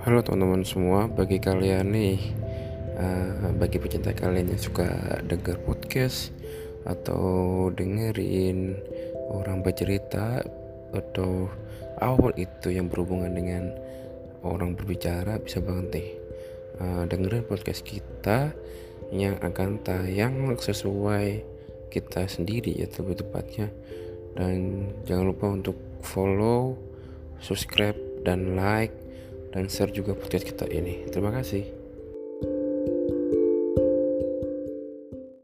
Halo teman-teman semua, bagi kalian nih, uh, bagi pecinta kalian yang suka dengar podcast atau dengerin orang bercerita atau awal itu yang berhubungan dengan orang berbicara bisa banget nih uh, dengerin podcast kita yang akan tayang sesuai kita sendiri ya lebih tepatnya. Dan jangan lupa untuk follow subscribe dan like dan share juga podcast kita ini. Terima kasih